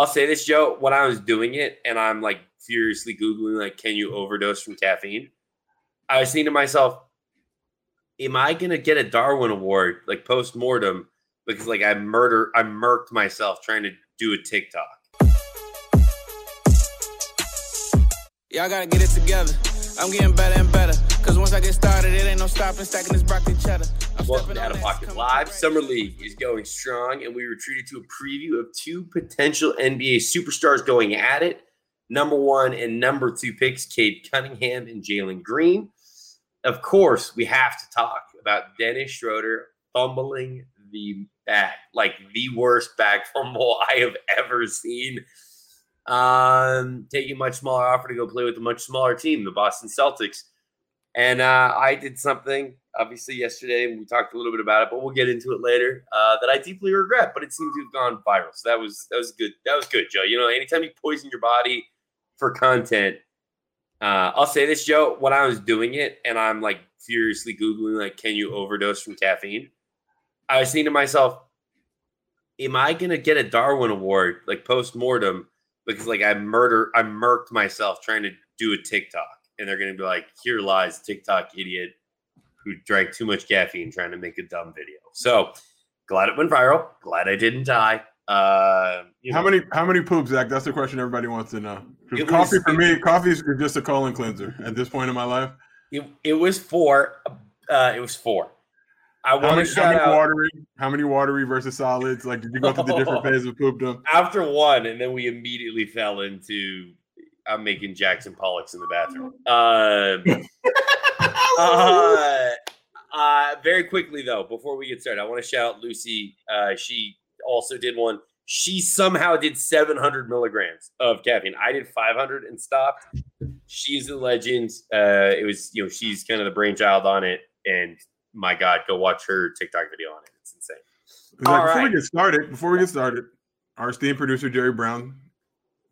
I'll say this, Joe. When I was doing it, and I'm like furiously googling, like, can you overdose from caffeine? I was thinking to myself, am I gonna get a Darwin Award like post mortem because like I murder, I murked myself trying to do a TikTok. Y'all gotta get it together. I'm getting better and better. Cause once I get started, it ain't no stopping stacking this broccoli cheddar. I'm Welcome to Out of Pocket Live. Summer. League is going strong, and we were treated to a preview of two potential NBA superstars going at it. Number one and number two picks, Cade Cunningham and Jalen Green. Of course, we have to talk about Dennis Schroeder fumbling the bag, like the worst bag fumble I have ever seen. Um, taking a much smaller offer to go play with a much smaller team, the Boston Celtics. And uh, I did something, obviously, yesterday. and We talked a little bit about it, but we'll get into it later. Uh, that I deeply regret, but it seems to have gone viral. So that was that was good. That was good, Joe. You know, anytime you poison your body for content, uh, I'll say this, Joe. When I was doing it, and I'm like furiously googling, like, can you overdose from caffeine? I was thinking to myself, am I gonna get a Darwin Award like post mortem because like I murder, I murked myself trying to do a TikTok? And they're going to be like, "Here lies TikTok idiot who drank too much caffeine trying to make a dumb video." So glad it went viral. Glad I didn't die. Uh, you How know, many how many poops, Zach? That's the question everybody wants to know. Coffee was- for me, coffee is just a colon cleanser at this point in my life. It, it was four. Uh, it was four. I want to many, how many out watery? How many watery versus solids? Like, did you go through the different phases of poopdom? after one, and then we immediately fell into. I'm making Jackson Pollocks in the bathroom. Um, uh, uh, very quickly though, before we get started, I want to shout out Lucy. Uh, she also did one. She somehow did 700 milligrams of caffeine. I did 500 and stopped. She's a legend. Uh, it was you know she's kind of the brainchild on it, and my God, go watch her TikTok video on it. It's insane. Zach, All before right. we get started, before we get started, our esteemed producer Jerry Brown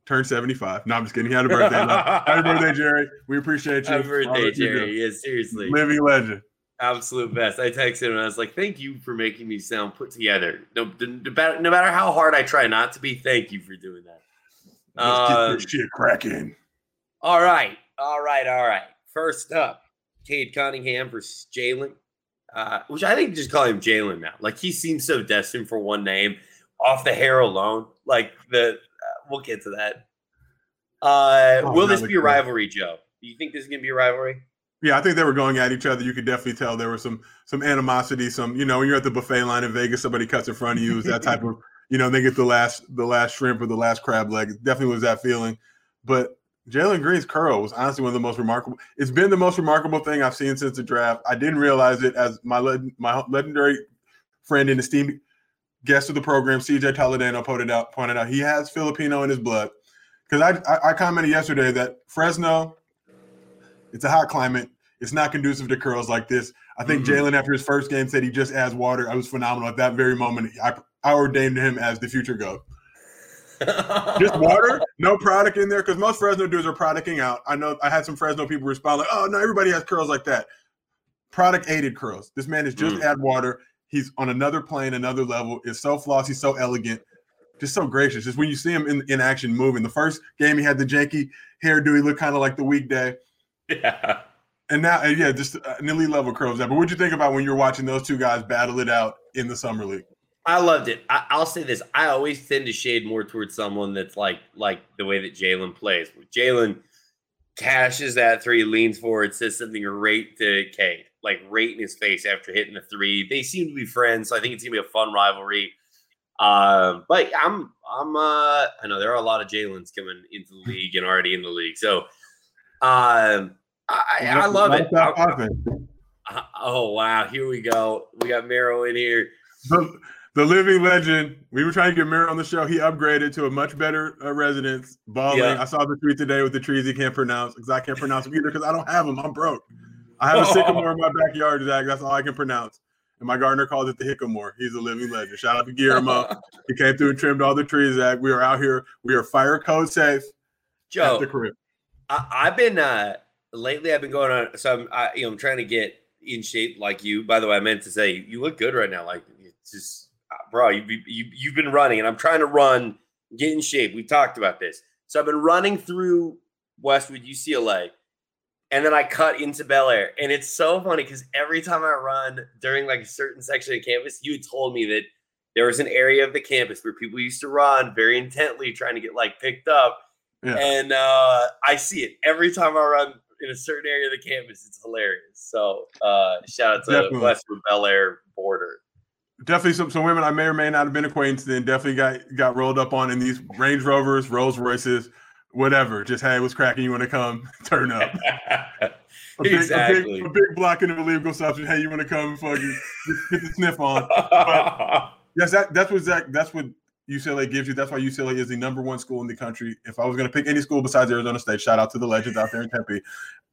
turned 75. No, I'm just kidding. He had a birthday. Happy birthday, Jerry. We appreciate you. Happy birthday, that you do. Jerry. Yeah, seriously. Living legend. absolute best. I texted him and I was like, "Thank you for making me sound put together. No, no matter, how hard I try not to be, thank you for doing that." Let's Uh, get this shit cracking. all right, all right, all right. First up, Cade Cunningham versus Jalen, uh, which I think just call him Jalen now. Like he seems so destined for one name off the hair alone. Like the, uh, we'll get to that. Uh, Oh, will this be a good. rivalry, Joe? Do you think this is gonna be a rivalry? Yeah, I think they were going at each other. You could definitely tell there was some some animosity. Some, you know, when you're at the buffet line in Vegas, somebody cuts in front of you. Is that type of, you know, they get the last the last shrimp or the last crab leg. It definitely was that feeling. But Jalen Green's curl was honestly one of the most remarkable. It's been the most remarkable thing I've seen since the draft. I didn't realize it as my leg- my legendary friend and esteemed guest of the program, CJ Toledano, pointed out pointed out he has Filipino in his blood. Because I, I I commented yesterday that Fresno, it's a hot climate. It's not conducive to curls like this. I think Mhm. Jalen, after his first game, said he just adds water. I was phenomenal at that very moment. I, I ordained him as the future goat. Just water, no product in there, because most Fresno dudes are producting out. I know I had some Fresno people respond like, "Oh no, everybody has curls like that." Product aided curls. This man is just Mm. add water. He's on another plane, another level. Is so flossy, so elegant, just so gracious. Just when you see him in, in action, moving. The first game, he had the janky hairdo. He looked kind of like the Weeknd. yeah. And now, yeah, just uh, an elite level curls. That. But what'd you think about when you're watching those two guys battle it out in the summer league? I loved it. I, I'll say this: I always tend to shade more towards someone that's like like the way that Jalen plays. Jalen cashes that three, leans forward, says something great to Cade, like right in his face after hitting the three. They seem to be friends, so I think it's gonna be a fun rivalry. Um, but I'm I'm uh I know there are a lot of Jalen's coming into the league and already in the league, so um I, I love it. That I- I- oh wow, here we go. We got Mero in here. The, the living legend. We were trying to get Miro on the show. He upgraded to a much better uh, residence. Balling. Yeah. I saw the tweet today with the trees he can't pronounce because I can't pronounce them either because I don't have them. I'm broke. I have a sycamore in my backyard, Zach. That's all I can pronounce. And my gardener calls it the Hickamore. He's a living legend. Shout out to Guillermo. he came through and trimmed all the trees, Zach. We are out here. We are fire code safe at Joe, the crib. I, I've been uh lately. I've been going on. So I'm, I, you know, I'm trying to get in shape like you. By the way, I meant to say you look good right now. Like it's just, uh, bro, you you you've been running, and I'm trying to run get in shape. We talked about this. So I've been running through Westwood, UCLA, and then I cut into Bel Air. And it's so funny because every time I run during like a certain section of campus, you told me that there was an area of the campus where people used to run very intently trying to get like picked up. Yeah. And uh, I see it every time I run in a certain area of the campus. It's hilarious. So uh, shout out to Definitely. Westwood Bel Air border. definitely some, some women I may or may not have been acquainted and definitely got got rolled up on in these Range Rovers, Rolls Royces, whatever. Just hey, what's cracking? You want to come turn up? A big, Exactly. a big, a big block in the illegal substance. Hey, you want to come fucking get the sniff on? Yes, that, that's what Zach. That's what UCLA gives you. That's why UCLA is the number one school in the country. If I was going to pick any school besides Arizona State, shout out to the legends out there in Tempe.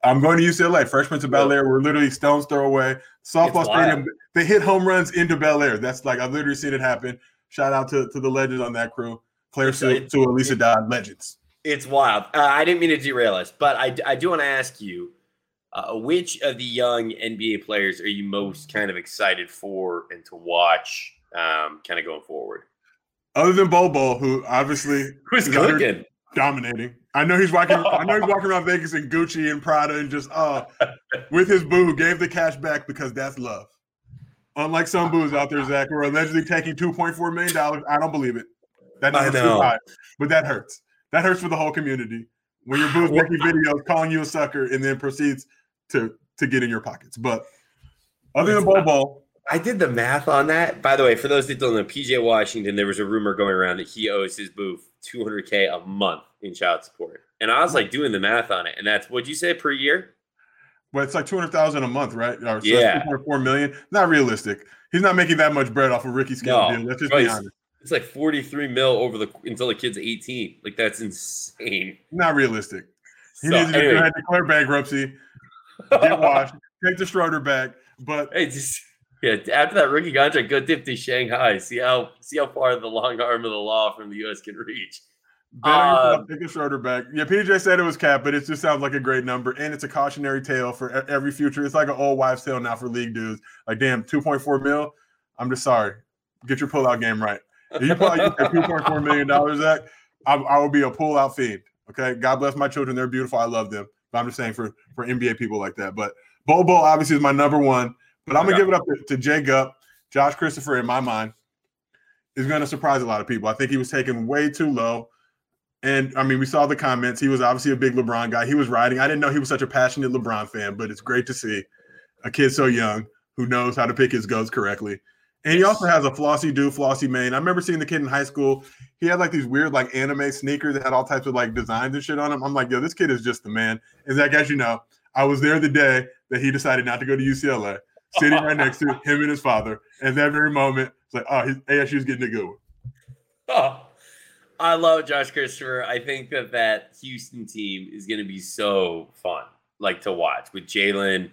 I'm going to UCLA. Freshmen to Bel Air. We're literally stones throw away. Softball stadium. They hit home runs into Bel Air. That's like I've literally seen it happen. Shout out to, to the legends on that crew. Claire Sue, to Elisa Dodd, legends. It's wild. Uh, I didn't mean to derail us, but I, I do want to ask you uh, which of the young NBA players are you most kind of excited for and to watch um, kind of going forward? Other than Bobo, who obviously Who's cooking? dominating. I know he's walking. I know he's walking around Vegas in Gucci and Prada and just uh with his boo who gave the cash back because that's love. Unlike some boos out there, Zach, who are allegedly taking two point four million dollars. I don't believe it. That number's too high, but that hurts. That hurts for the whole community when your boo's making videos calling you a sucker and then proceeds to to get in your pockets. But other than Bobo, I did the math on that. By the way, for those that don't know, PJ Washington, there was a rumor going around that he owes his boo 200K a month in child support. And I was like doing the math on it. And that's what'd you say per year? well, it's like two hundred thousand a month, right? Or so Yeah. four million. Not realistic. He's not making that much bread off a rookie scale No. deal. Let's just be honest. It's like 43 mil over the until the kid's 18. Like that's insane. Not realistic. He So, needs to anyway, go ahead and declare bankruptcy, get washed, take the Schroeder back. But hey, just yeah, after that rookie contract, go dip to Shanghai. See how see how far the long arm of the law from the US can reach. bet Um, take the Schroeder back. Yeah, PJ said it was cap, but it just sounds like a great number, and it's a cautionary tale for every future. It's like an old wives' tale now for league dudes. Like, damn, two point four mil. I'm just sorry. Get your pullout game right. If you pull out two point four million dollars, Zach, I, I will be a pullout fiend. Okay, God bless my children; they're beautiful. I love them. But I'm just saying for for NBA people like that. But Bobo obviously is my number one. But I'm gonna give it up to, to Jay Gupp, Josh Christopher. In my mind, is going to surprise a lot of people. I think he was taken way too low. And I mean, we saw the comments. He was obviously a big LeBron guy. He was riding. I didn't know he was such a passionate LeBron fan, but it's great to see a kid so young who knows how to pick his goats correctly. And he also has a flossy do, flossy mane. I remember seeing the kid in high school. He had like these weird like anime sneakers that had all types of like designs and shit on them. I'm like, yo, this kid is just the man. And Zach, as you know, I was there the day that he decided not to go to UCLA, sitting right next to him and his father. And that very moment, it's like, oh, his ASU's getting a good one. Oh, I love Josh Christopher. I think that that Houston team is going to be so fun, like to watch with Jalen,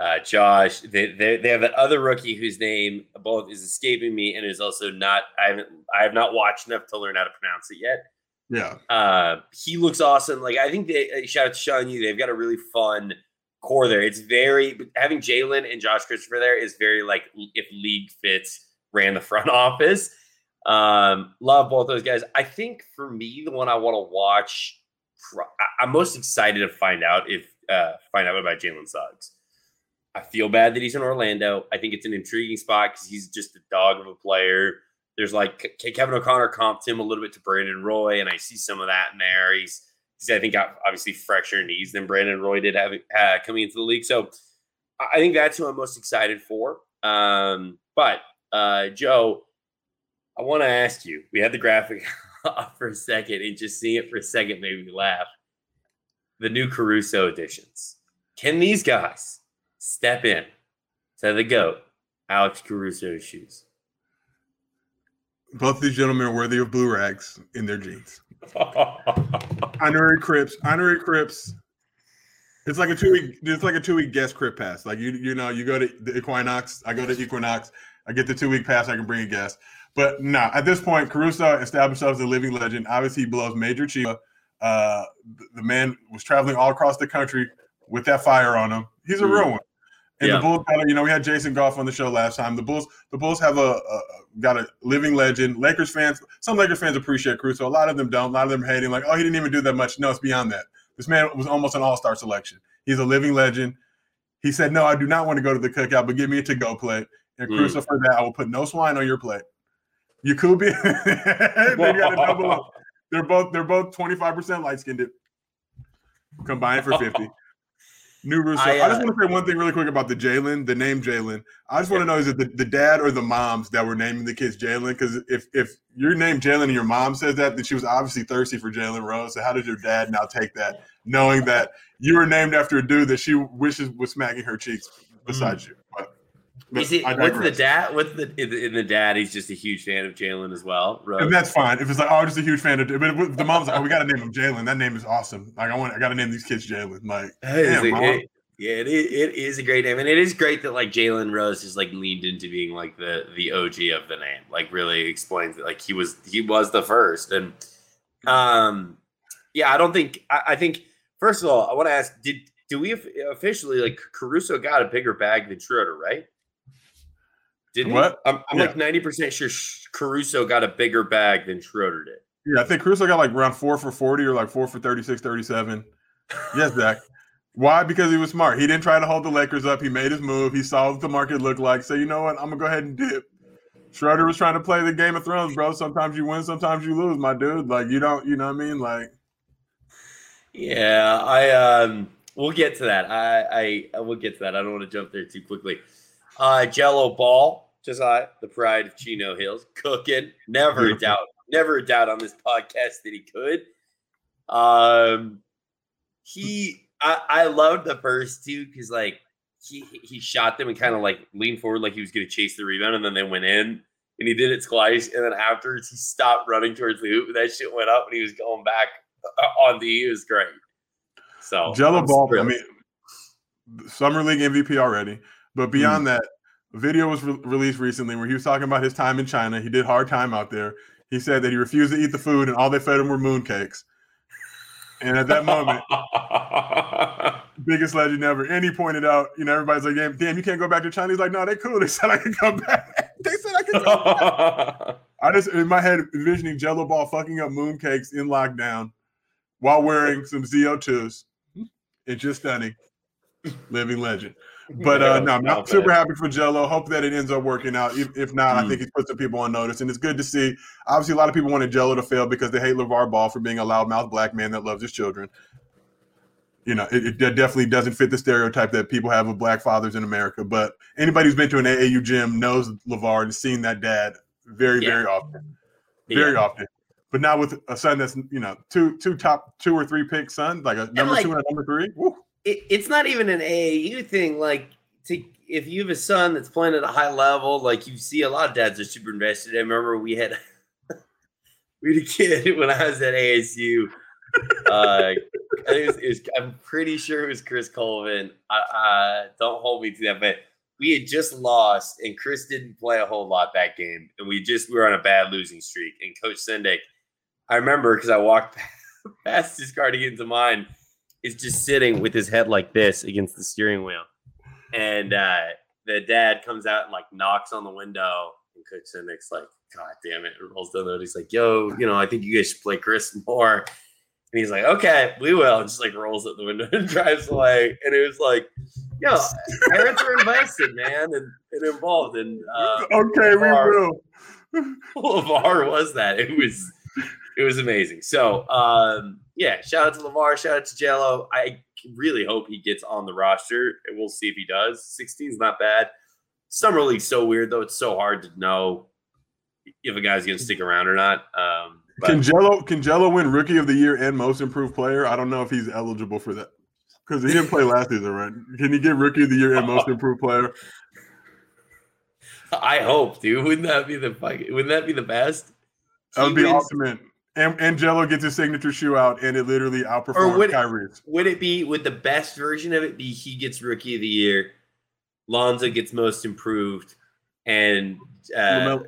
uh, Josh. They, they they have that other rookie whose name both is escaping me and is also not. I haven't I have not watched enough to learn how to pronounce it yet. Yeah. Uh, he looks awesome. Like I think they uh, shout out to Sean Yu. They've got a really fun core there. It's very having Jalen and Josh Christopher there is very like if league fits ran the front office. Um, love both those guys. I think for me, the one I want to watch, I'm most excited to find out if uh find out about Jalen Suggs. I feel bad that he's in Orlando. I think it's an intriguing spot because he's just a dog of a player. There's like Kevin O'Connor comped him a little bit to Brandon Roy, and I see some of that in there. He's, he's I think, obviously fresher knees than Brandon Roy did having uh, coming into the league. So I think that's who I'm most excited for. Um, but uh, Joe, I want to ask you. We had the graphic for a second, and just seeing it for a second made me laugh. The new Caruso editions. Can these guys step in to the goat, Alex Caruso's shoes? Both these gentlemen are worthy of blue rags in their jeans. Honorary Crips, honorary Crips. It's like a two week. It's like a two week guest Crip pass. Like you, you know, you go to the Equinox. I go to Equinox. I get the two week pass. I can bring a guest. But no, at this point, Caruso established himself as a living legend. Obviously, he blows major chiba. Uh, the- the man was traveling all across the country with that fire on him. He's a real one. And Yeah. the Bulls, got a- you know, we had Jason Goff on the show last time. The Bulls, the Bulls have a, a got a living legend. Lakers fans, some Lakers fans appreciate Caruso. A lot of them don't. A lot of them are hating, like, oh, he didn't even do that much. No, it's beyond that. This man was almost an all-star selection. He's a living legend. He said, "No, I do not want to go to the cookout, but give me a to-go plate." And Mm. Caruso for that, I will put no swine on your plate. Yakubi, they got a double up. They're both they're both 25% light skinned combined for 50. New Russo. I, I, uh, just want to say one thing really quick about the Jalen, the name Jalen. I just want to know is it the, the dad or the moms that were naming the kids Jalen? Because if if your name Jalen and your mom says that, then she was obviously thirsty for Jalen Rose. So how did your dad now take that, knowing that you were named after a dude that she wishes was smacking her cheeks besides you? Is it what's the dad? With the in, the in the dad? He's just a huge fan of Jalen as well. Rose. And that's fine. If it's like, oh, I'm just a huge fan of, but the mom's like, oh, we got to name him Jalen. That name is awesome. Like, I want, I got to name these kids Jalen. Like, damn, a- it- yeah, it is, it is a great name, and it is great that like Jalen Rose has like leaned into being like the the OG of the name. Like really explains that like he was he was the first, and um, yeah, I don't think I, I think first of all I want to ask did do we officially like Caruso got a bigger bag than Schroeder, right? Didn't What? he? I'm, I'm Yeah. like ninety percent sure Sh- Caruso got a bigger bag than Schroeder did. Yeah, I think Caruso got like around four for 40 or like four for 36, 37. Yes, Zach. Why? Because he was smart. He didn't try to hold the Lakers up. He made his move. He saw what the market looked like. So, you know what? I'm going to go ahead and dip. Schroeder was trying to play the Game of Thrones, bro. Sometimes you win, sometimes you lose, my dude. Like, you don't, you know what I mean? Like, Yeah, I um we'll get to that. I I, I will get to that. I don't want to jump there too quickly. Uh Gelo Ball, just I, the pride of Chino Hills, cooking. Never a doubt, never a doubt on this podcast that he could. Um he I, I loved the first two because like he he shot them and kind of like leaned forward like he was gonna chase the rebound and then they went in. And he did it twice, and then afterwards he stopped running towards the hoop. And that shit went up, and he was going back uh, on the. It was great. So Gelo Ball, I mean, Summer League MVP already. But hmm. beyond that, a video was re- released recently where he was talking about his time in China. He did hard time out there. He said that he refused to eat the food and all they fed him were mooncakes. And at that moment, biggest legend ever. And he pointed out, you know, everybody's like, damn, damn, you can't go back to China. He's like, no, they cool. They said I can come back. they said I could come back. I just in my head envisioning Gelo Ball fucking up mooncakes in lockdown while wearing some ZO2s. It's just stunning. Living legend. But uh, no, I'm not super bad. happy for Gelo. Hope that it ends up working out. If, if not, I Mm. think he's put some people on notice, and it's good to see. Obviously, a lot of people wanted Gelo to fail because they hate LeVar Ball for being a loudmouth black man that loves his children. You know, it, it definitely doesn't fit the stereotype that people have of black fathers in America. But anybody who's been to an AAU gym knows LeVar and seen that dad very, Yeah. very often, very Yeah. often. But now with a son that's you know two two top two or three pick son, like a number like- two and a number three. Woo. It, it's not even an AAU thing. Like, to, if you have a son that's playing at a high level, like you see a lot of dads are super invested. I remember we had we had a kid when I was at ASU. Uh, it was, it was, I'm pretty sure it was Chris Colvin. I, I don't hold me to that, but we had just lost, and Chris didn't play a whole lot that game, and we just we were on a bad losing streak. And Coach Sendek, I remember because I walked past his car to get into mine, is just sitting with his head like this against the steering wheel, and uh, the dad comes out and like knocks on the window, and Coach Sendek's like, "God damn it!" and rolls down the hood. He's like, "Yo, you know, I think you guys should play Chris more." And he's like, okay, we will. And just like rolls out the window and drives away. And it was like, yo, parents are invested, man, and, and involved. And uh, Okay, we will. LeVar was that. It was it was amazing. So um, yeah, shout out to Lamar. shout out to Gelo. I really hope he gets on the roster, we'll see if he does. 16 is not bad. Summer League's so weird though; it's so hard to know if a guy's going to stick around or not. Um, but Can Gelo can Gelo win Rookie of the Year and Most Improved Player? I don't know if he's eligible for that because he didn't play last season, right? Can he get Rookie of the Year and Most Improved Player? I hope, dude. Wouldn't that be the? Wouldn't that be the best? That would be wins- ultimate. And, Gelo gets his signature shoe out, and it literally outperforms would- Kyrie's. Would it be? Would the best version of it be? He gets Rookie of the Year, Lonzo gets Most Improved, and uh, LaMelo.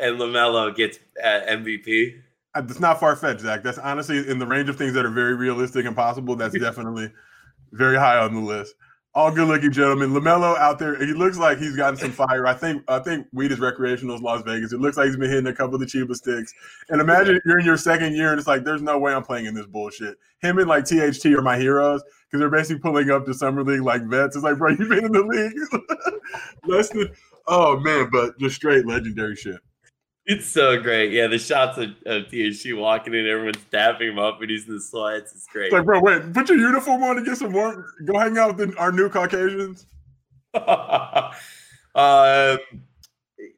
and Lamelo gets uh, MVP. That's not far fetched, Zach. That's honestly in the range of things that are very realistic and possible. That's definitely very high on the list. All good looking gentlemen. Lamelo out there, he looks like he's gotten some fire. I think I think weed is recreational in Las Vegas. It looks like he's been hitting a couple of the cheapest sticks. And imagine you're in your second year and it's like there's no way I'm playing in this bullshit. Him and like THT are my heroes because they're basically pulling up to summer league like vets. It's like, bro, you've been in the league less than oh man, but just straight legendary shit. It's so great. Yeah, the shots of, of THT walking in, everyone's tapping him up, and he's in the sweats. It's great. It's like, bro, wait, put your uniform on to get some more. Go hang out with the, our new Caucasians. um,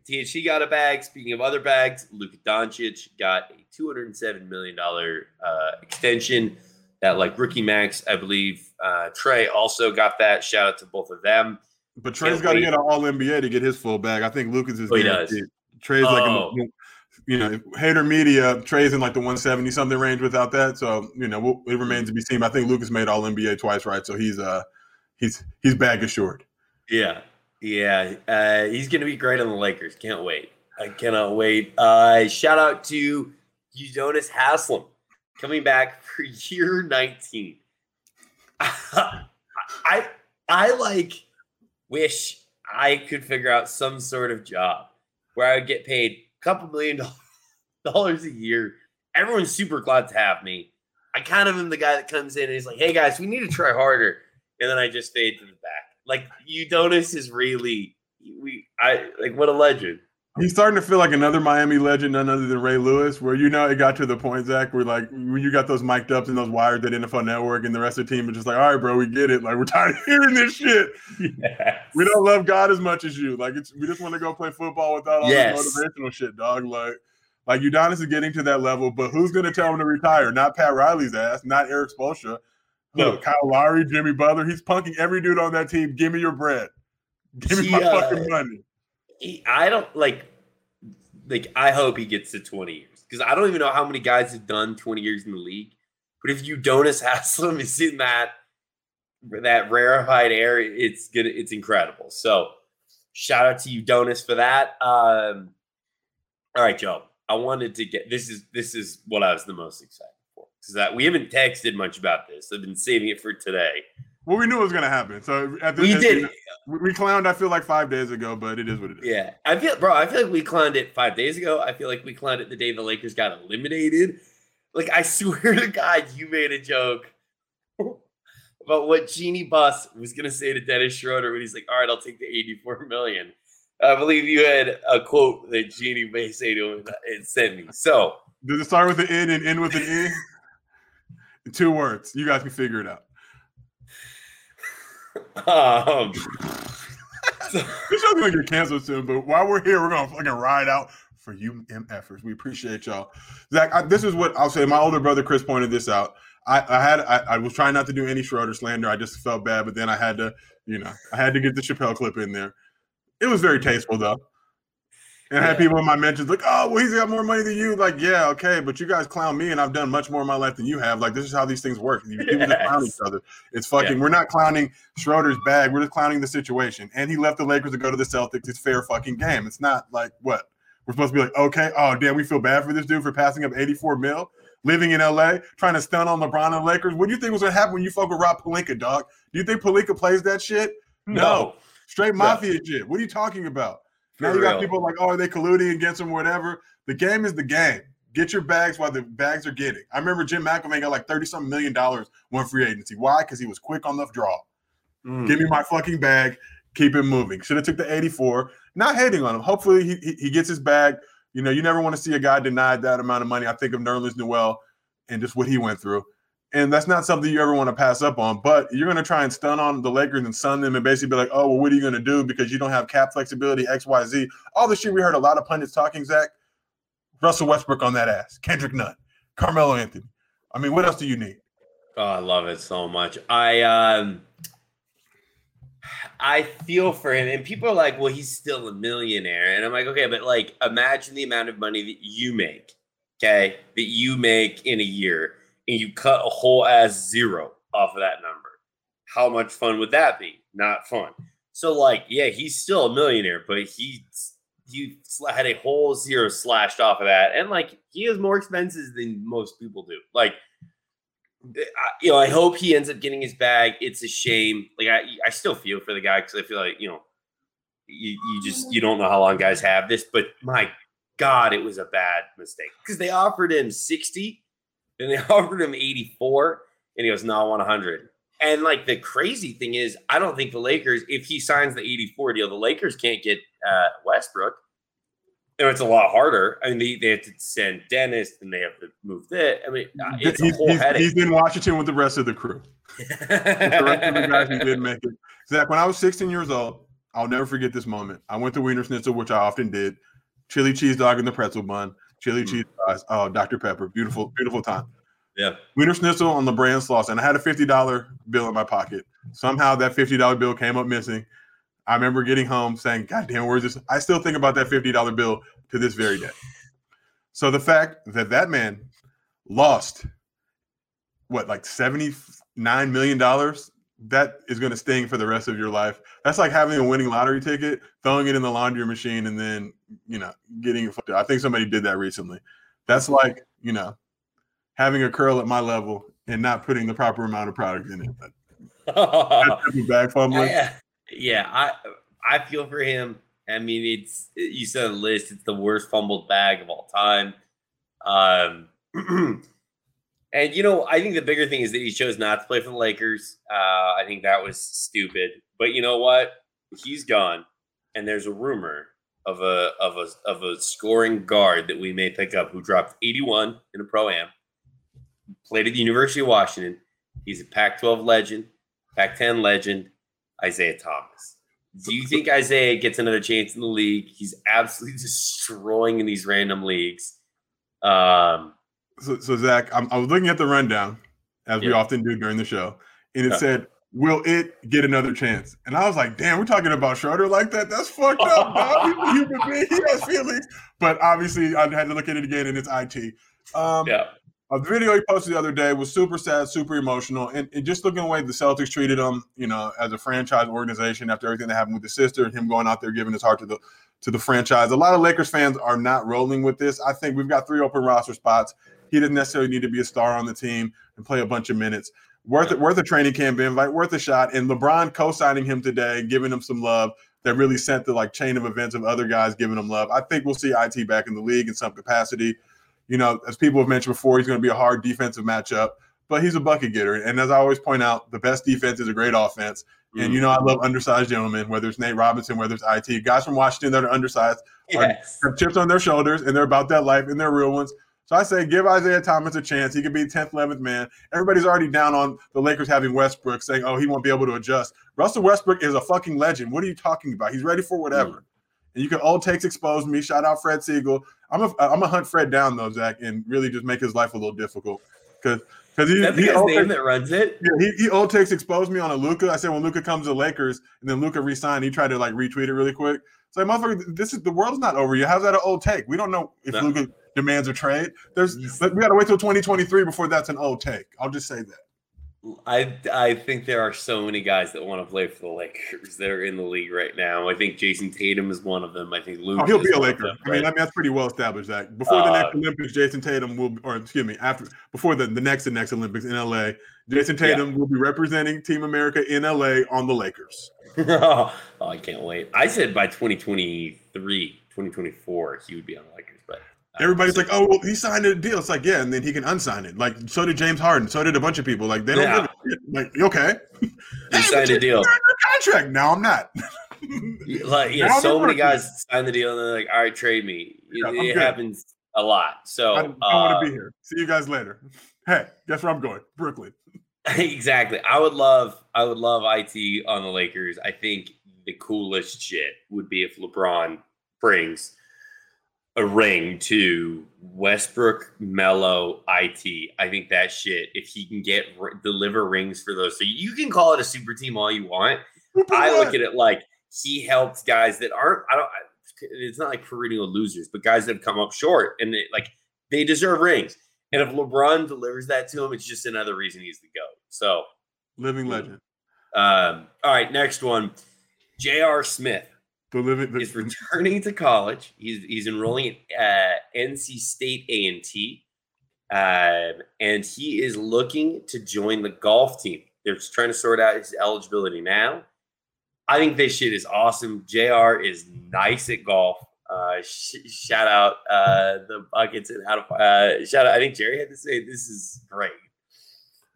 THT got a bag. Speaking of other bags, Luka Doncic got a $207 million uh, extension. That, like rookie max, I believe. Uh, Trae also got that. Shout out to both of them. But Trae's got to get an All NBA to get his full bag. I think Luka's is. Oh, he does. Oh. like, a, you know, hater media. Trae's in like the 170 something range without that. So you know, it remains to be seen. I think Luka's made All NBA twice, right? So he's uh, he's he's bag assured. Yeah, yeah. Uh, he's gonna be great on the Lakers. Can't wait. I cannot wait. Uh, shout out to Udonis Haslem coming back for year 19. I I like wish I could figure out some sort of job where I would get paid a couple million dollars a year. Everyone's super glad to have me. I kind of am the guy that comes in and he's like, "Hey guys, we need to try harder," and then I just fade to the back. Like Udonis is really we I like what a legend. He's starting to feel like another Miami legend, none other than Ray Lewis, where you know it got to the point, Zach, where like when you got those mic'd ups and those wired at NFL Network, and the rest of the team is just like, all right, bro, we get it. Like we're tired of hearing this shit. Yes. We don't love God as much as you. Like it's we just want to go play football without all yes. this motivational shit, dog. Like like Udonis is getting to that level, but who's gonna tell him to retire? Not Pat Riley's ass, not Erik Spoelstra. No, Kyle Lowry, Jimmy Butler. He's punking every dude on that team. Give me your bread. Give me he, my uh, fucking money. He, I don't like like I hope he gets to 20 years because I don't even know how many guys have done 20 years in the league. But if Udonis Haslem is in that that rarefied air, it's gonna it's incredible. So shout out to Udonis for that. Um, all right, Joe. I wanted to get this is this is what I was the most excited for because that we haven't texted much about this. I've been saving it for today. Well, we knew it was going to happen. So at the, we at did. The, we clowned. I feel like five days ago, but it is what it is. Yeah, I feel, bro. I feel like we clowned it five days ago. I feel like we clowned it the day the Lakers got eliminated. Like I swear to God, you made a joke about what Jeanie Buss was going to say to Dennis Schroeder when he's like, "All right, I'll take the eighty-four million. I believe you had a quote that Jeanie may say to him and sent me. So does it start with an N and end with an E? Two words. You guys can figure it out. Um, so, this show's gonna get canceled soon, but while we're here, we're gonna fucking ride out for you MFers. We appreciate y'all. Zach, I, this is what I'll say. My older brother Chris pointed this out. I, I had I, I, was trying not to do any Schroeder slander. I just felt bad, but then I had to, you know, I had to get the Chappelle clip in there. It was very tasteful though. And I had people in my mentions like, oh, well, he's got more money than you. Like, yeah, okay, but you guys clown me, and I've done much more in my life than you have. Like, this is how these things work. You, people just clown each other. It's fucking. Yeah. We're not clowning Schroeder's bag. We're just clowning the situation. And he left the Lakers to go to the Celtics. It's fair fucking game. It's not like what we're supposed to be like. Okay, oh damn, we feel bad for this dude for passing up 84 mil, living in LA, trying to stun on LeBron and Lakers. What do you think was gonna happen when you fuck with Rob Pelinka, dog? Do you think Pelinka plays that shit? No, no. straight mafia no. shit. What are you talking about? Now you got people like, oh, are they colluding against him, whatever. The game is the game. Get your bags while the bags are getting. I remember Jim McIlvaine got like 30 something million dollars one free agency. Why? Because he was quick on the draw. Mm. Give me my fucking bag. Keep it moving. Should have took the 84. Not hating on him. Hopefully he, he, he gets his bag. You know, you never want to see a guy denied that amount of money. I think of Nerlens Noel and just what he went through. And that's not something you ever want to pass up on. But you're going to try and stun on the Lakers and stun them and basically be like, oh, well, what are you going to do because you don't have cap flexibility, X, Y, Z. All the shit we heard a lot of pundits talking, Zach. Russell Westbrook on that ass, Kendrick Nunn, Carmelo Anthony. I mean, what else do you need? Oh, I love it so much. I um I feel for him, and people are like, "Well, he's still a millionaire," and I'm like, "Okay, but like, imagine the amount of money that you make, okay, that you make in a year, and you cut a whole ass zero off of that number. How much fun would that be? Not fun. So like, yeah, he's still a millionaire, but he he had a whole zero slashed off of that, and like he has more expenses than most people do. Like, eh, you know, I hope he ends up getting his bag. It's a shame. Like I, I still feel for the guy because I feel like you know, you, you just you don't know how long guys have this, but my God, it was a bad mistake because they offered him sixty, and they offered him eighty four, and he goes, "No, I want hundred. And like the crazy thing is, I don't think the Lakers, if he signs the eighty four deal, the Lakers can't get uh, Westbrook. And it's a lot harder. I mean, they, they have to send Dennis, and they have to move that. I mean, uh, it's he's, a whole he's, headache. he's in Washington with the rest of the crew. the rest of the guys who didn't make it. Zach, when I was 16 years old, I'll never forget this moment. I went to Wiener Schnitzel, which I often did. Chili cheese dog in the pretzel bun, chili Mm. cheese fries. Oh, Dr. Pepper. Beautiful, beautiful time. yeah. Wiener Schnitzel on the brand sauce, and I had a $50 bill in my pocket. Somehow that $50 bill came up missing. I remember getting home saying, God damn, where's this? I still think about that $50 bill to this very day. So the fact that that man lost what, like $79 million, that is going to sting for the rest of your life. That's like having a winning lottery ticket, throwing it in the laundry machine, and then, you know, getting it. fucked up. I think somebody did that recently. That's like, you know, having a curl at my level and not putting the proper amount of product in it. But that type of bag fumbling. I, uh, yeah, I I feel for him. I mean, it's you said a list. It's the worst fumbled bag of all time. Um, and you know, I think the bigger thing is that he chose not to play for the Lakers. Uh, I think that was stupid. But you know what? He's gone, and there's a rumor of a of a of a scoring guard that we may pick up who dropped 81 in a pro am. Played at the University of Washington. He's a Pac-12 legend, Pac-10 legend, Isaiah Thomas. Do you think Isaiah gets another chance in the league? He's absolutely destroying in these random leagues. Um, So, so Zach, I'm, I was looking at the rundown, as we often do during the show, and it Yeah. said, "Will it get another chance?" And I was like, "Damn, we're talking about Schroeder like that? That's fucked up, dog. He's a human being. He has feelings." But obviously, I had to look at it again, and it's IT. Um, yeah. A video he posted the other day was super sad, super emotional, and, and just looking at the way the Celtics treated him, you know, as a franchise organization after everything that happened with the sister and him going out there giving his heart to the to the franchise. A lot of Lakers fans are not rolling with this. I think we've got three open roster spots. He doesn't necessarily need to be a star on the team and play a bunch of minutes. Worth it, worth a training camp invite, worth a shot. And LeBron co-signing him today, giving him some love that really sent the like chain of events of other guys giving him love. I think we'll see IT back in the league in some capacity you know, as people have mentioned before, he's going to be a hard defensive matchup, but he's a bucket getter. And as I always point out, the best defense is a great offense. And you mm. know, I love undersized gentlemen, whether it's Nate Robinson, whether it's IT, guys from Washington that are undersized, Yes. have chips on their shoulders, and they're about that life and they're real ones. So I say, give Isaiah Thomas a chance. He could be 10th, 11th man. Everybody's already down on the Lakers having Westbrook, saying, oh, he won't be able to adjust. Russell Westbrook is a fucking legend. What are you talking about? He's ready for whatever. Mm. And you can old takes expose me. Shout out Fred Siegel. I'm a I'm a hunt Fred down though, Zach, and really just make his life a little difficult because because he, That's the he, old name takes, that runs it. yeah, he, he old takes exposed me on a Luka. I said when Luka comes to Lakers and then Luka resigned, he tried to like retweet it really quick. So motherfucker, this is the world's not over yet. How's that an old take? We don't know if No. Luka demands a trade. There's but we gotta wait till 2023 before that's an old take. I'll just say that. I I think there are so many guys that want to play for the Lakers that are in the league right now. I think Jayson Tatum is one of them. I think Luke. Oh, he'll be a Laker. them, I mean, I mean that's pretty well established. That Before the Uh, next Olympics, Jayson Tatum will, or excuse me, after before the, the next the next Olympics in LA, Jayson Yeah. Tatum will be representing Team America in LA on the Lakers. oh, I can't wait. I said by 2023, 2024, he would be on the Lakers, uh, Everybody's like, "Oh, well, he signed a deal." It's like, yeah, and then he can unsign it. Like, so did James Harden. So did a bunch of people. Like, they don't Yeah. give a shit. Like, okay, he Hey, signed a deal. contract. No, I'm not. Like, yeah, Now so many guys sign the deal and they're like, "All right, trade me." It, Yeah, I'm it happens a lot. So I uh, want to be here. See you guys later. Hey, guess where I'm going? Brooklyn. exactly. I would love, I would love it on the Lakers. I think the coolest shit would be if LeBron brings a ring to Westbrook, Melo, it. I think that shit. If he can get deliver rings for those, so you can call it a super team all you want. I look at it like he helps guys that aren't. I don't. It's not like perennial losers, but guys that have come up short and they, like they deserve rings. And if LeBron delivers that to him, it's just another reason he's the goat. So, living legend. um, all right, next one. J.R. Smith The living. The, is returning to college. He's he's enrolling at uh, NC State A and T. Um, and he is looking to join the golf team. They're just trying to sort out his eligibility now. I think this shit is awesome. JR is nice at golf. Uh, sh- shout out uh, the buckets and how to uh, shout out. I think Jerry had to say this is great.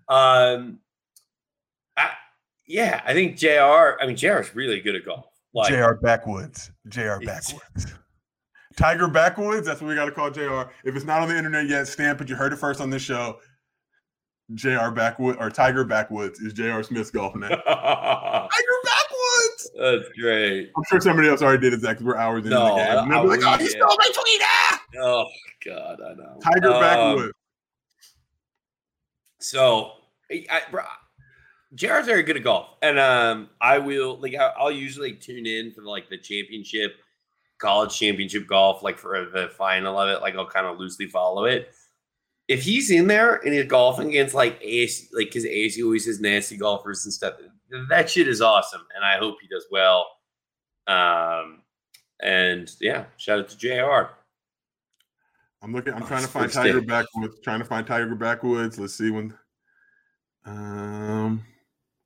Um, I, yeah, I think Jr. I mean, Jr. is really good at golf. Like, Jr. Backwoods, Jr. Backwoods, Tiger Backwoods. That's what we got to call Jr. If it's not on the internet yet, stamp it. You heard it first on this show. Jr. Backwoods or Tiger Backwoods is Jr. Smith's golf name. Tiger Backwoods. That's great. I'm sure somebody else already did it, Zach, because we're hours into no, the game. And I, I like, oh, he stole my tweet. Ah! Oh God, I know. Tiger um, Backwoods. So, I, bro, JR's very good at golf, and um, I will like I'll usually tune in for like the championship, college championship golf, like for the final of it. Like I'll kind of loosely follow it. If he's in there and he's golfing against like ASU, like because ASU always has nasty golfers and stuff, that shit is awesome, and I hope he does well. Um, and yeah, shout out to Jr. I'm looking. I'm oh, trying to find Tiger. Backwoods. Trying to find Tiger Backwoods. Let's see when. Um,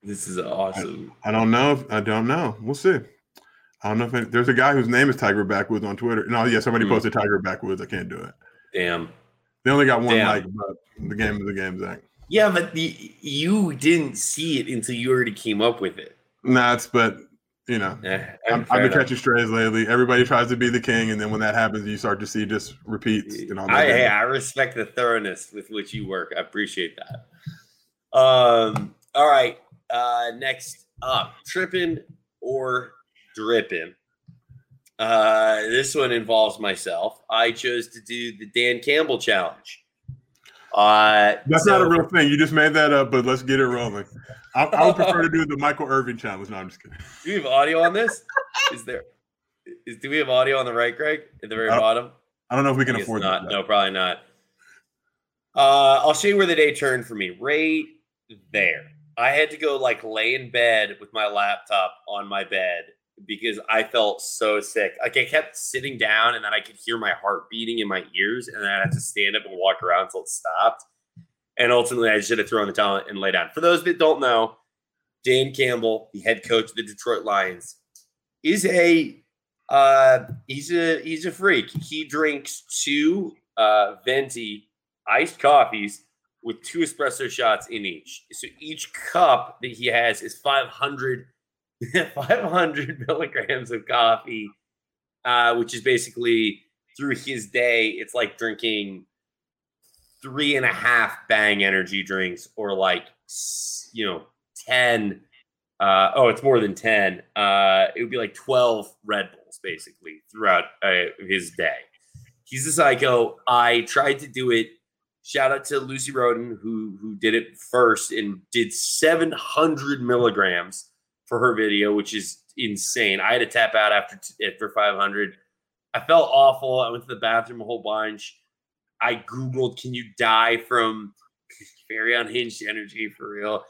this is awesome. I, I don't know. If, I don't know. We'll see. I don't know if it, there's a guy whose name is Tiger Backwoods on Twitter. No, yeah, somebody mm. posted Tiger Backwoods. I can't do it. Damn. They only got one Damn. like, but the game is the game, Zach. Yeah, but the, you didn't see it until you already came up with it. Nah, but you know, yeah, i have been catching strays lately. Everybody tries to be the king, and then when that happens, you start to see just repeats. And all that I, hey, I respect the thoroughness with which you work. I appreciate that. Um, next up, tripping or dripping. Uh, this one involves myself. I chose to do the Dan Campbell challenge. Uh, That's so, not a real thing. You just made that up, but let's get it rolling. I, I would prefer to do the Michael Irvin challenge. No, I'm just kidding. Do we have audio on this? Is there? Is do we have audio on the right, Greg? At the very I bottom? I don't know if we can afford not. That. No, probably not. Uh, I'll show you where the day turned for me. Right there. I had to go like lay in bed with my laptop on my bed because I felt so sick. Like I kept sitting down and then I could hear my heart beating in my ears, and then I had to stand up and walk around until it stopped. And ultimately, I should have thrown the towel and lay down. For those that don't know, Dan Campbell, the head coach of the Detroit Lions, is a uh, he's a he's a freak. He drinks two uh, venti iced coffees with two espresso shots in each. So each cup that he has is 500, 500 milligrams of coffee, uh, which is basically through his day, it's like drinking three and a half bang energy drinks or like, you know, 10. Uh, oh, it's more than 10. Uh, it would be like 12 Red Bulls basically throughout uh, his day. He's a psycho. I tried to do it Shout out to Lucy Roden who who did it first and did 700 milligrams for her video, which is insane. I had to tap out after for 500. I felt awful. I went to the bathroom a whole bunch. I googled, "Can you die from very unhinged energy for real?"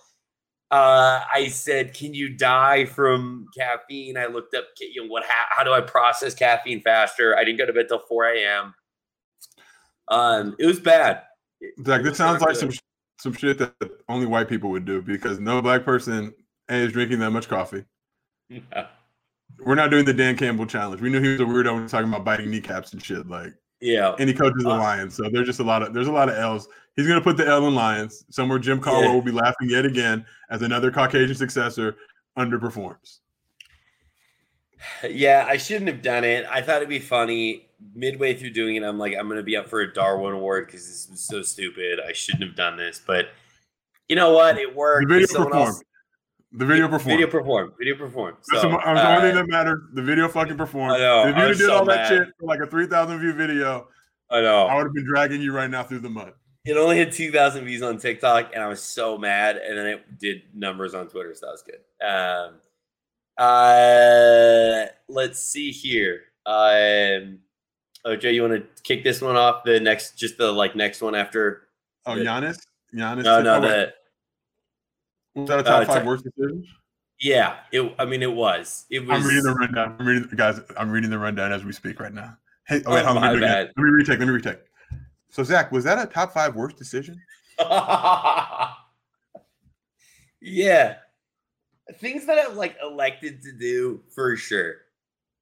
Uh, I said, "Can you die from caffeine?" I looked up, you know, what? How, how do I process caffeine faster? I didn't go to bed till 4 a.m. Um, it was bad. Zach, this sounds like some some shit that only white people would do because no black person is drinking that much coffee. Yeah. We're not doing the Dan Campbell challenge. We knew he was a weirdo when talking about biting kneecaps and shit. Like, yeah, and he coaches the uh, Lions, so there's just a lot of there's a lot of L's. He's gonna put the L in Lions. Somewhere Jim Caldwell yeah. will be laughing yet again as another Caucasian successor underperforms. Yeah, I shouldn't have done it. I thought it'd be funny midway through doing it, I'm like, I'm gonna be up for a Darwin Award because this was so stupid. I shouldn't have done this, but you know what? It worked. The video performed. Else, the video performed. Video performed. Video performed. So, the, uh, the only thing that matters. The video fucking performed. I know. If you did so all mad. that shit for like a 3,000 view video, I know. I would have been dragging you right now through the mud. It only had 2,000 views on TikTok, and I was so mad. And then it did numbers on Twitter, so that was good. Um, uh, let's see here. Um, Oh, Joe, you want to kick this one off? The next, just the like next one after. Oh, the, Giannis. Giannis. No, no, the. Was that a top uh, five worst decisions? Yeah, it. I mean, it was. It was. I'm reading the rundown. I'm reading, guys. I'm reading the rundown as we speak right now. Hey, oh, wait, oh, hold on, let, me let me retake. Let me retake. So Zach, was that a top five worst decision? yeah. Things that I've like elected to do for sure.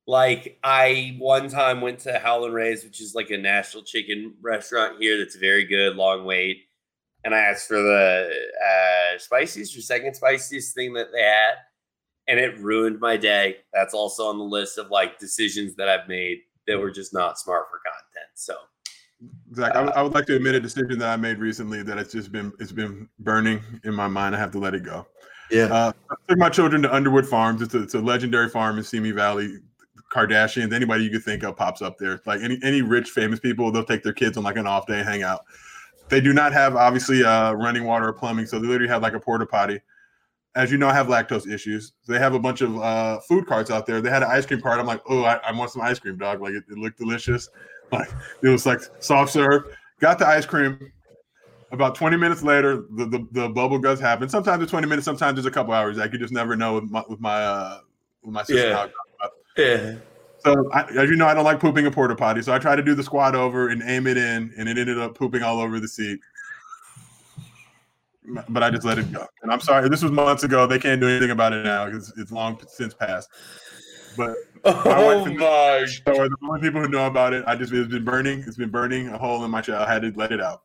Like I one time went to Howlin' Ray's, which is like a national chicken restaurant here that's very good, long wait. And I asked for the uh, spiciest or second spiciest thing that they had, and it ruined my day. That's also on the list of like decisions that I've made that were just not smart for content. So Zach, I, w- I would like to admit a decision that I made recently that it's just been it's been burning in my mind. I have to let it go. yeah, Uh, I took my children to Underwood Farms. It's a, it's a legendary farm in Simi Valley. Kardashians, anybody you could think of pops up there. Like any any rich famous people, they'll take their kids on like an off day, hang out. They do not have obviously uh, running water or plumbing, so they literally have like a porta potty. As you know, I have lactose issues. They have a bunch of uh, food carts out there. They had an ice cream cart. I'm like, oh, I, I want some ice cream, dog. Like it, it looked delicious. Like it was like soft serve. Got the ice cream. About 20 minutes later, the, the, the bubble guts happen. Sometimes it's 20 minutes, sometimes it's a couple hours. Like you just never know with my with my uh, with my sister. Yeah. How it goes. yeah. So I, as you know, I don't like pooping a porta potty. So I tried to do the squat over and aim it in, and it ended up pooping all over the seat. But I just let it go. And I'm sorry, this was months ago. They can't do anything about it now because it's long since passed. But Oh wife and- my so are the only people who know about it. I just it's been burning. It's been burning a hole in my chest. I had to let it out.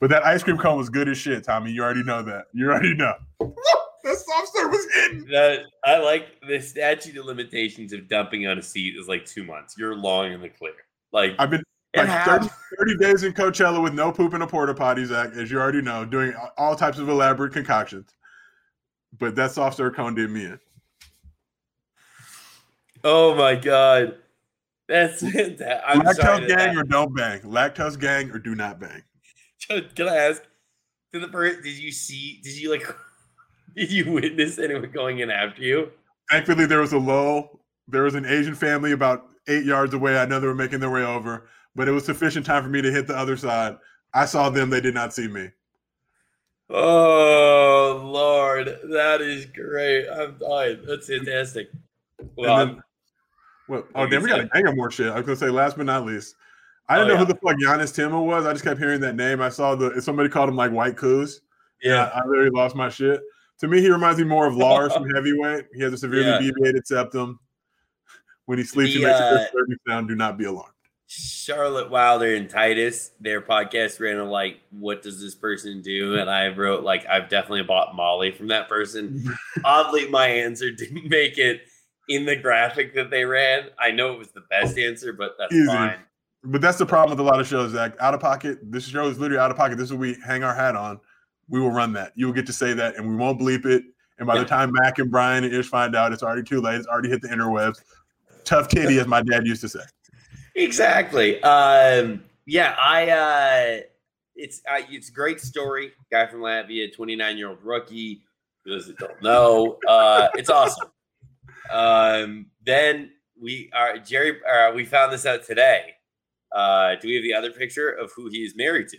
But that ice cream cone was good as shit, Tommy. You already know that. You already know. that soft serve was hitting. That I like the statute of limitations of dumping on a seat is like two months. You're long in the clear. Like I've been it like 30, 30 days in Coachella with no poop in a porta potty, Zach, as you already know, doing all types of elaborate concoctions. But that soft serve cone did me in. Oh my god, that's fantastic. I'm. Lactose that gang that- or don't bang. Lactose gang or do not bang. Can I ask? To the first, did you see? Did you like? Did you witness anyone going in after you? Thankfully, there was a lull. There was an Asian family about eight yards away. I know they were making their way over, but it was sufficient time for me to hit the other side. I saw them. They did not see me. Oh Lord, that is great. I'm dying. That's fantastic. Well, then- Well, oh, damn, we got a gang of more shit. I was gonna say, last but not least, I oh, didn't Oh, know yeah. who the fuck Giannis Timma was. I just kept hearing that name. I saw the somebody called him like White Coos. yeah. I literally lost my shit. To me, he reminds me more of Lars from Heavyweight. He has a severely Yeah. deviated septum. When he sleeps, he makes a uh, disturbing sound. Do not be alarmed. Charlotte Wilder and Titus, their podcast ran a like, what does this person do? And I wrote like, I've definitely bought Molly from that person. Oddly, my answer didn't make it in the graphic that they ran. I know it was the best answer, but that's Easy. fine. But that's the problem with a lot of shows, Zach. Out of pocket. This show is literally out of pocket. This is what we hang our hat on. We will run that. You will get to say that, and we won't bleep it. And by the time Mac and Brian and Ish find out, it's already too late. It's already hit the interwebs. Tough kitty, as my dad used to say. Exactly. Um, yeah, I. Uh, it's uh, it's a great story. Guy from Latvia, twenty nine year old rookie. For those that don't know, uh, it's awesome. Um, then we are Jerry. Uh, we found this out today. Uh, do we have the other picture of who he is married to?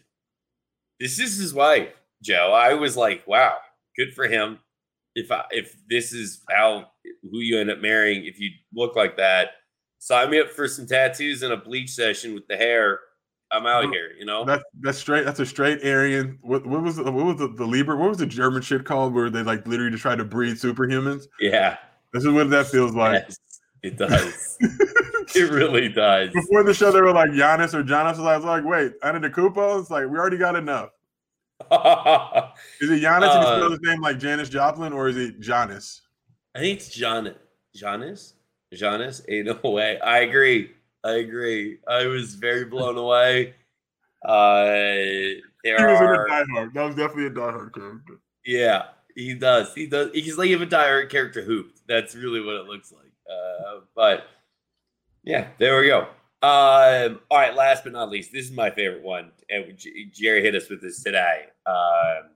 This is his wife, Joe. I was like, wow, good for him. If I, if this is how who you end up marrying, if you look like that, sign me up for some tattoos and a bleach session with the hair. I'm out Well, here, you know. That's that's straight. That's a straight Aryan. What, what was the, what was the, the Lieber? What was the German shit called? Where they like literally just try to breed superhumans. yeah, This is what that feels like. yes, it does. it really does. Before the show, they were like Giannis or Giannis. I was like, wait, Antetokounmpo. It's like we already got enough. Is it Giannis and he Uh, spells his name like Janis Joplin, or is it Giannis? I think it's John. Giannis. Giannis. Ain't no way. I agree. I agree. I was very blown away. Uh, there He was in a are. Die Hard. That was definitely a Die Hard character. Yeah, he does. He does. He's like even diehard character hooped. That's really what it looks like. Uh, but yeah, there we go. Um, all right. Last but not least, this is my favorite one, and Jerry hit us with this today. Um,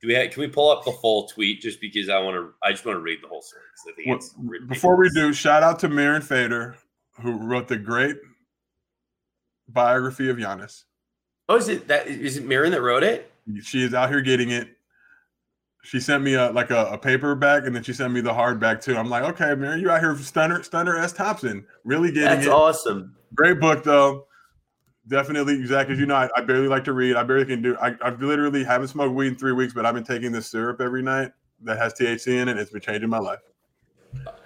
do we have, can we pull up the full tweet just because I want to? I just want to read the whole story. 'cause I think Well. Before we do, shout out to Mirin Fader, who wrote the great biography of Giannis. oh, is it that? Is it Mirin that wrote it? She is out here getting it. She sent me a like a, a paperback, and then she sent me the hardback too. I'm like, okay, Mirin, you out here, Stunner, Stunner S. Thompson, really getting it. That's it. awesome. Great book though. Definitely, Zach. As you know, I, I barely like to read. I barely can do. I, I've literally haven't smoked weed in three weeks, but I've been taking this syrup every night that has THC in it. It's been changing my life.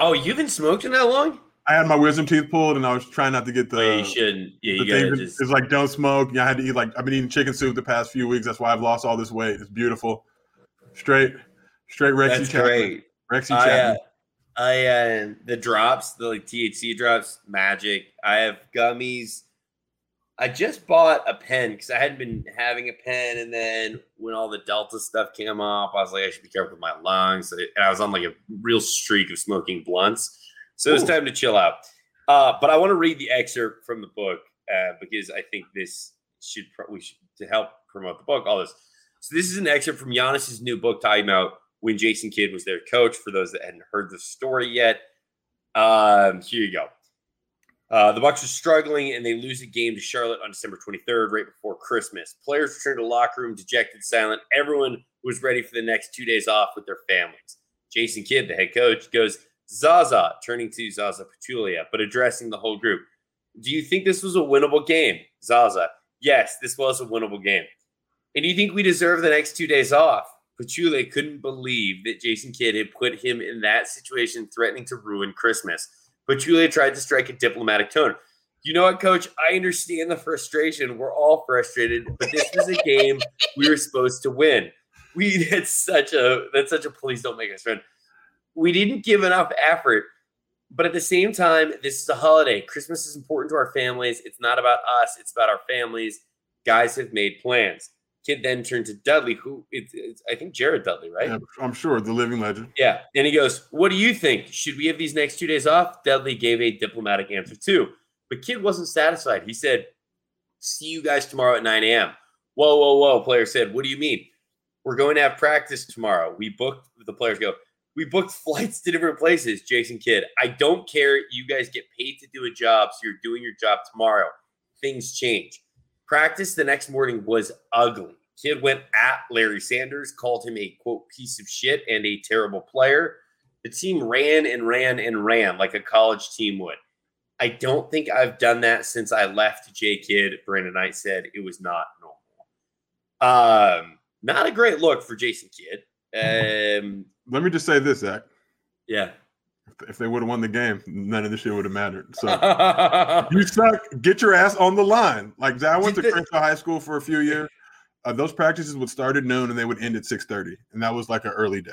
Oh, you've been smoking that long? I had my wisdom teeth pulled, and I was trying not to get the. Oh, you shouldn't. Yeah, you the gotta just. is like don't smoke. Yeah, I had to eat like I've been eating chicken soup the past few weeks. That's why I've lost all this weight. It's beautiful. Straight, straight Rexy That's Chapman. great. Rexy I, uh, Chapman. I uh, the drops, the like THC drops, magic. I have gummies. I just bought a pen because I hadn't been having a pen, and then when all the Delta stuff came up, I was like, I should be careful with my lungs. And I was on like a real streak of smoking blunts, so it's time to chill out. Uh, but I want to read the excerpt from the book uh, because I think this should pro- we should to help promote the book. All this. So this is an excerpt from Giannis's new book about when Jason Kidd was their coach. For those that hadn't heard the story yet, um, here you go. Uh, the Bucks are struggling and they lose a game to Charlotte on December 23rd, right before Christmas. Players return to locker room dejected, silent. Everyone was ready for the next two days off with their families. Jason Kidd, the head coach, goes Zaza, turning to Zaza Pachulia, but addressing the whole group. Do you think this was a winnable game? Zaza, yes, this was a winnable game. And you think we deserve the next two days off? Pachulia couldn't believe that Jason Kidd had put him in that situation, threatening to ruin Christmas. Julia tried to strike a diplomatic tone. You know what, coach? I understand the frustration. We're all frustrated, but this was a game we were supposed to win. We had such a that's such a please don't make us friend. We didn't give enough effort, but at the same time, this is a holiday. Christmas is important to our families. It's not about us, it's about our families. Guys have made plans. Kidd then turned to Dudley, who it's, it's I think Jared Dudley, right? Yeah, I'm sure the living legend. Yeah. And he goes, What do you think? Should we have these next two days off? Dudley gave a diplomatic answer too. But Kidd wasn't satisfied. He said, See you guys tomorrow at 9 a.m. Whoa, whoa, whoa. Player said, What do you mean? We're going to have practice tomorrow. We booked, the players go, We booked flights to different places. Jason Kidd, I don't care. You guys get paid to do a job. So you're doing your job tomorrow. Things change. Practice the next morning was ugly. Kidd went at Larry Sanders, called him a quote piece of shit and a terrible player. The team ran and ran and ran like a college team would. I don't think I've done that since I left J Kidd. Brandon Knight said it was not normal. Um, not a great look for Jason Kidd. Um, Let me just say this, Zach. yeah. If- they would have won the game, none of this shit would have mattered. So you suck. Get your ass on the line. Like I went to Crenshaw High School for a few years. Uh, those practices would start at noon and they would end at six thirty, and that was like an early day.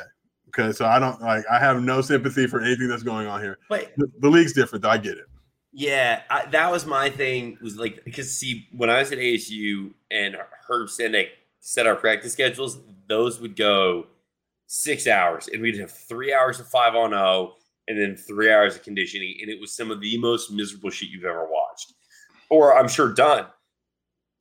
Okay, so I don't like. I have no sympathy for anything that's going on here. but The, the league's different. Though. I get it. Yeah, I, that was my thing. Was like because see, when I was at ASU and Herb Sendek set our practice schedules, those would go six hours, and we'd have three hours of five on zero, and then three hours of conditioning, and it was some of the most miserable shit you've ever watched, or I'm sure done.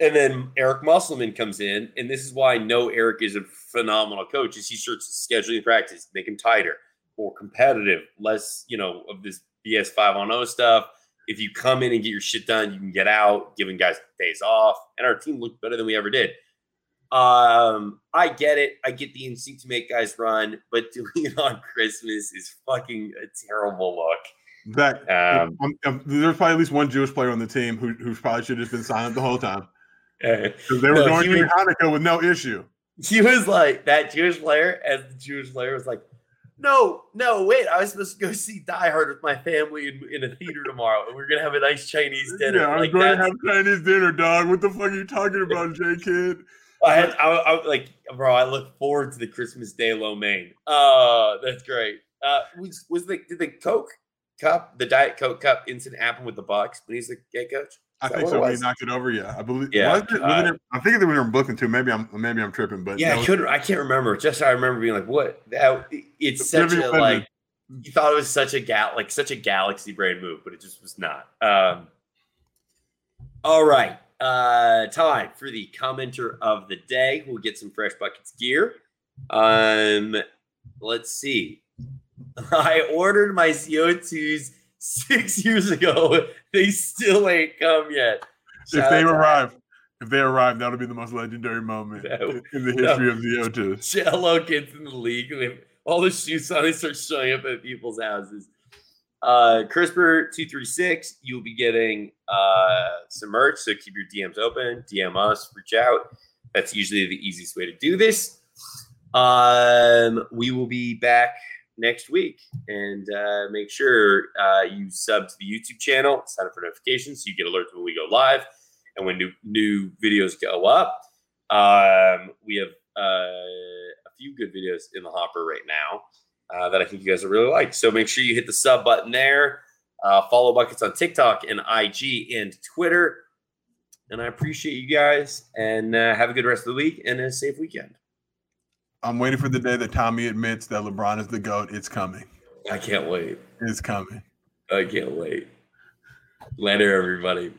And then Eric Musselman comes in, and this is why I know Eric is a phenomenal coach. Is he starts scheduling practice, make him tighter, more competitive, less you know of this BS five on zero stuff if you come in and get your shit done, you can get out, giving guys days off, and our team looked better than we ever did. Um, I get it. I get the instinct to make guys run, but doing it on Christmas is fucking a terrible look. Zach, Um, I'm- I'm- there's probably at least one Jewish player on the team who, who probably should have been silent the whole time because they were No, going through Hanukkah with no issue. he was like that Jewish player, as the Jewish player was like, "No, no, wait! I was supposed to go see Die Hard with my family in, in a theater tomorrow, and we're gonna have a nice Chinese dinner." Yeah, I'm like going to have Chinese dinner, dog. What the fuck are you talking about, J Kidd? I had, I, I like, bro. I look forward to the Christmas Day lo mein. Oh, that's great. Uh, was was the did the Coke Cup, the Diet Coke Cup incident happen with the Bucks when he's the head coach? I think so. he knocked it over, yeah, I believe. Yeah, wasn't uh, I think they were in Brooklyn too. Maybe I'm maybe I'm tripping, but Yeah, that I couldn't. I can't remember. Just I remember being like, "What? That, it's such a like." You thought it was such a gal like such a galaxy brain move, but it just was not. Um, all right, uh, time for the commenter of the day. We'll get some fresh buckets gear. Um, let's see. I ordered my ZO2s six years ago. They still ain't come yet. if they arrive, if they arrive, that'll be the most legendary moment No, in- the no. history of the O2. Jello kids in the league. and all the shoes on, they start showing up at people's houses. Uh, CRISPR236, you'll be getting uh, some merch. So keep your DMs open, DM us, reach out. That's usually the easiest way to do this. Um, we will be back next week and uh, make sure uh, you sub to the YouTube channel, sign up for notifications so you get alerts when we go live and when new, new videos go up. Um, we have uh, a few good videos in the hopper right now uh, that I think you guys will really like. So make sure you hit the sub button there. Uh, follow Buckets on TikTok and IG and Twitter. And I appreciate you guys and uh, have a good rest of the week and a safe weekend. I'm waiting for the day that Tommy admits that LeBron is the GOAT. It's coming. I can't wait. It's coming. I can't wait. Later, everybody.